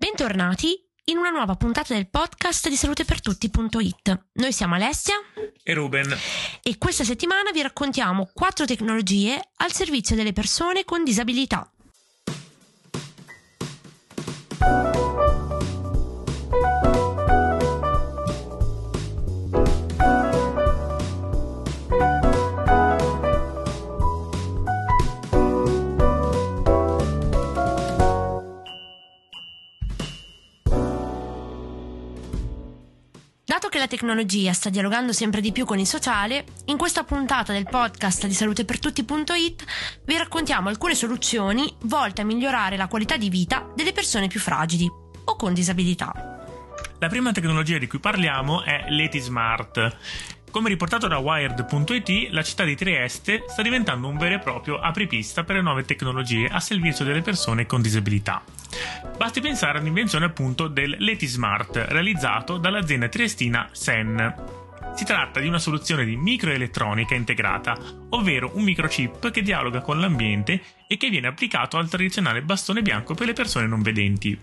Bentornati in una nuova puntata del podcast di salutepertutti.it. Noi siamo Alessia e Ruben e questa settimana vi raccontiamo quattro tecnologie al servizio delle persone con disabilità. Dato che la tecnologia sta dialogando sempre di più con il sociale, in questa puntata del podcast di salutepertutti.it vi raccontiamo alcune soluzioni volte a migliorare la qualità di vita delle persone più fragili o con disabilità. La prima tecnologia di cui parliamo è l'EtiSmart. Come riportato da Wired.it, la città di Trieste sta diventando un vero e proprio apripista per le nuove tecnologie a servizio delle persone con disabilità. Basti pensare all'invenzione appunto del Letismart, realizzato dall'azienda triestina Sen. Si tratta di una soluzione di microelettronica integrata, ovvero un microchip che dialoga con l'ambiente e che viene applicato al tradizionale bastone bianco per le persone non vedenti.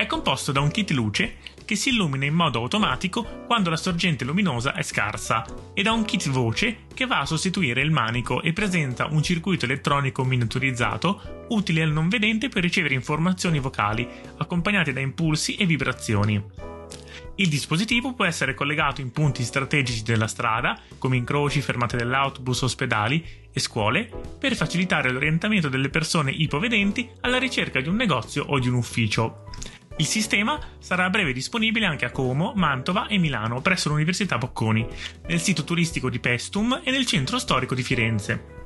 È composto da un kit luce che si illumina in modo automatico quando la sorgente luminosa è scarsa e da un kit voce che va a sostituire il manico e presenta un circuito elettronico miniaturizzato utile al non vedente per ricevere informazioni vocali accompagnate da impulsi e vibrazioni. Il dispositivo può essere collegato in punti strategici della strada, come incroci, fermate dell'autobus, ospedali e scuole, per facilitare l'orientamento delle persone ipovedenti alla ricerca di un negozio o di un ufficio. Il sistema sarà a breve disponibile anche a Como, Mantova e Milano presso l'Università Bocconi, nel sito turistico di Pestum e nel centro storico di Firenze.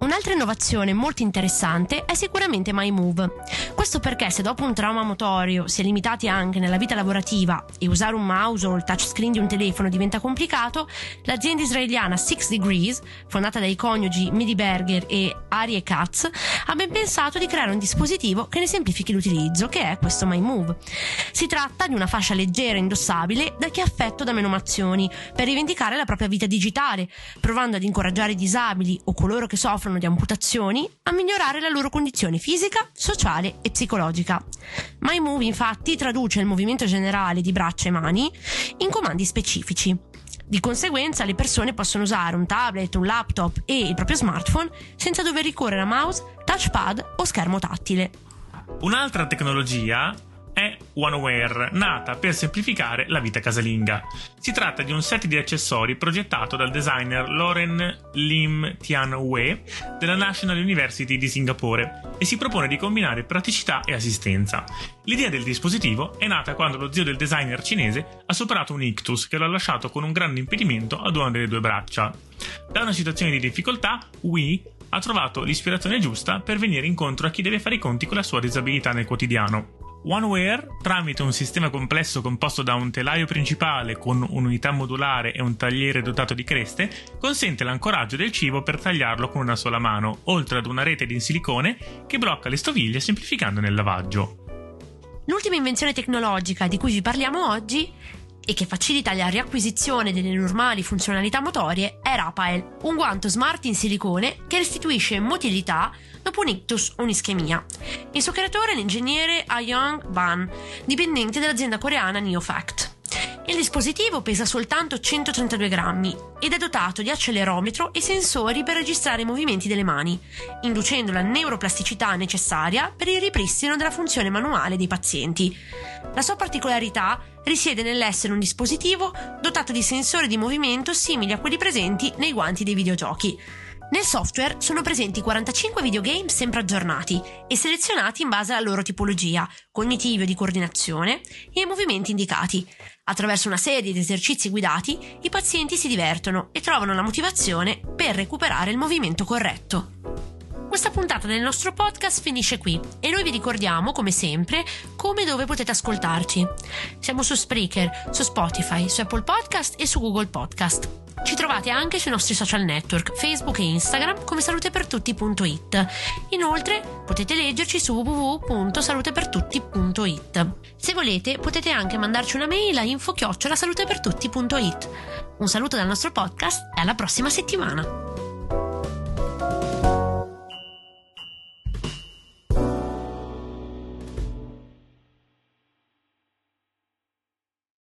Un'altra innovazione molto interessante è sicuramente MyMove. Questo perché se dopo un trauma motorio si è limitati anche nella vita lavorativa e usare un mouse o il touchscreen di un telefono diventa complicato, l'azienda israeliana Six Degrees, fondata dai coniugi Midi Berger e Arie Katz, ha ben pensato di creare un dispositivo che ne semplifichi l'utilizzo, che è questo MyMove. Si tratta di una fascia leggera e indossabile da chi è affetto da menomazioni, per rivendicare la propria vita digitale, provando ad incoraggiare i disabili o coloro che soffrono soffrono di amputazioni a migliorare la loro condizione fisica, sociale e psicologica. MyMove infatti traduce il movimento generale di braccia e mani in comandi specifici. Di conseguenza le persone possono usare un tablet, un laptop e il proprio smartphone senza dover ricorrere a mouse, touchpad o schermo tattile. Un'altra tecnologia è OneWare, nata per semplificare la vita casalinga. Si tratta di un set di accessori progettato dal designer Lauren Lim Tian Wei della National University di Singapore e si propone di combinare praticità e assistenza. L'idea del dispositivo è nata quando lo zio del designer cinese ha superato un ictus che l'ha lasciato con un grande impedimento ad una delle due braccia. Da una situazione di difficoltà, Wei ha trovato l'ispirazione giusta per venire incontro a chi deve fare i conti con la sua disabilità nel quotidiano. OneWare, tramite un sistema complesso composto da un telaio principale con un'unità modulare e un tagliere dotato di creste, consente l'ancoraggio del cibo per tagliarlo con una sola mano, oltre ad una rete di silicone che blocca le stoviglie semplificando il lavaggio. L'ultima invenzione tecnologica di cui vi parliamo oggi e che facilita la riacquisizione delle normali funzionalità motorie è Rapael, un guanto smart in silicone che restituisce motilità dopo un ictus o un'ischemia. Il suo creatore è l'ingegnere Ah-Young Ban, dipendente dell'azienda coreana Neofact. Il dispositivo pesa soltanto 132 grammi ed è dotato di accelerometro e sensori per registrare i movimenti delle mani, inducendo la neuroplasticità necessaria per il ripristino della funzione manuale dei pazienti. La sua particolarità risiede nell'essere un dispositivo dotato di sensori di movimento simili a quelli presenti nei guanti dei videogiochi. Nel software sono presenti 45 videogame sempre aggiornati e selezionati in base alla loro tipologia, cognitiva o di coordinazione e ai movimenti indicati. Attraverso una serie di esercizi guidati, i pazienti si divertono e trovano la motivazione per recuperare il movimento corretto. Questa puntata del nostro podcast finisce qui e noi vi ricordiamo, come sempre, come e dove potete ascoltarci. Siamo su Spreaker, su Spotify, su Apple Podcast e su Google Podcast. Ci trovate anche sui nostri social network, Facebook e Instagram come salutepertutti.it. Inoltre potete leggerci su www.salutepertutti.it. Se volete potete anche mandarci una mail a info-salutepertutti.it. Un saluto dal nostro podcast e alla prossima settimana!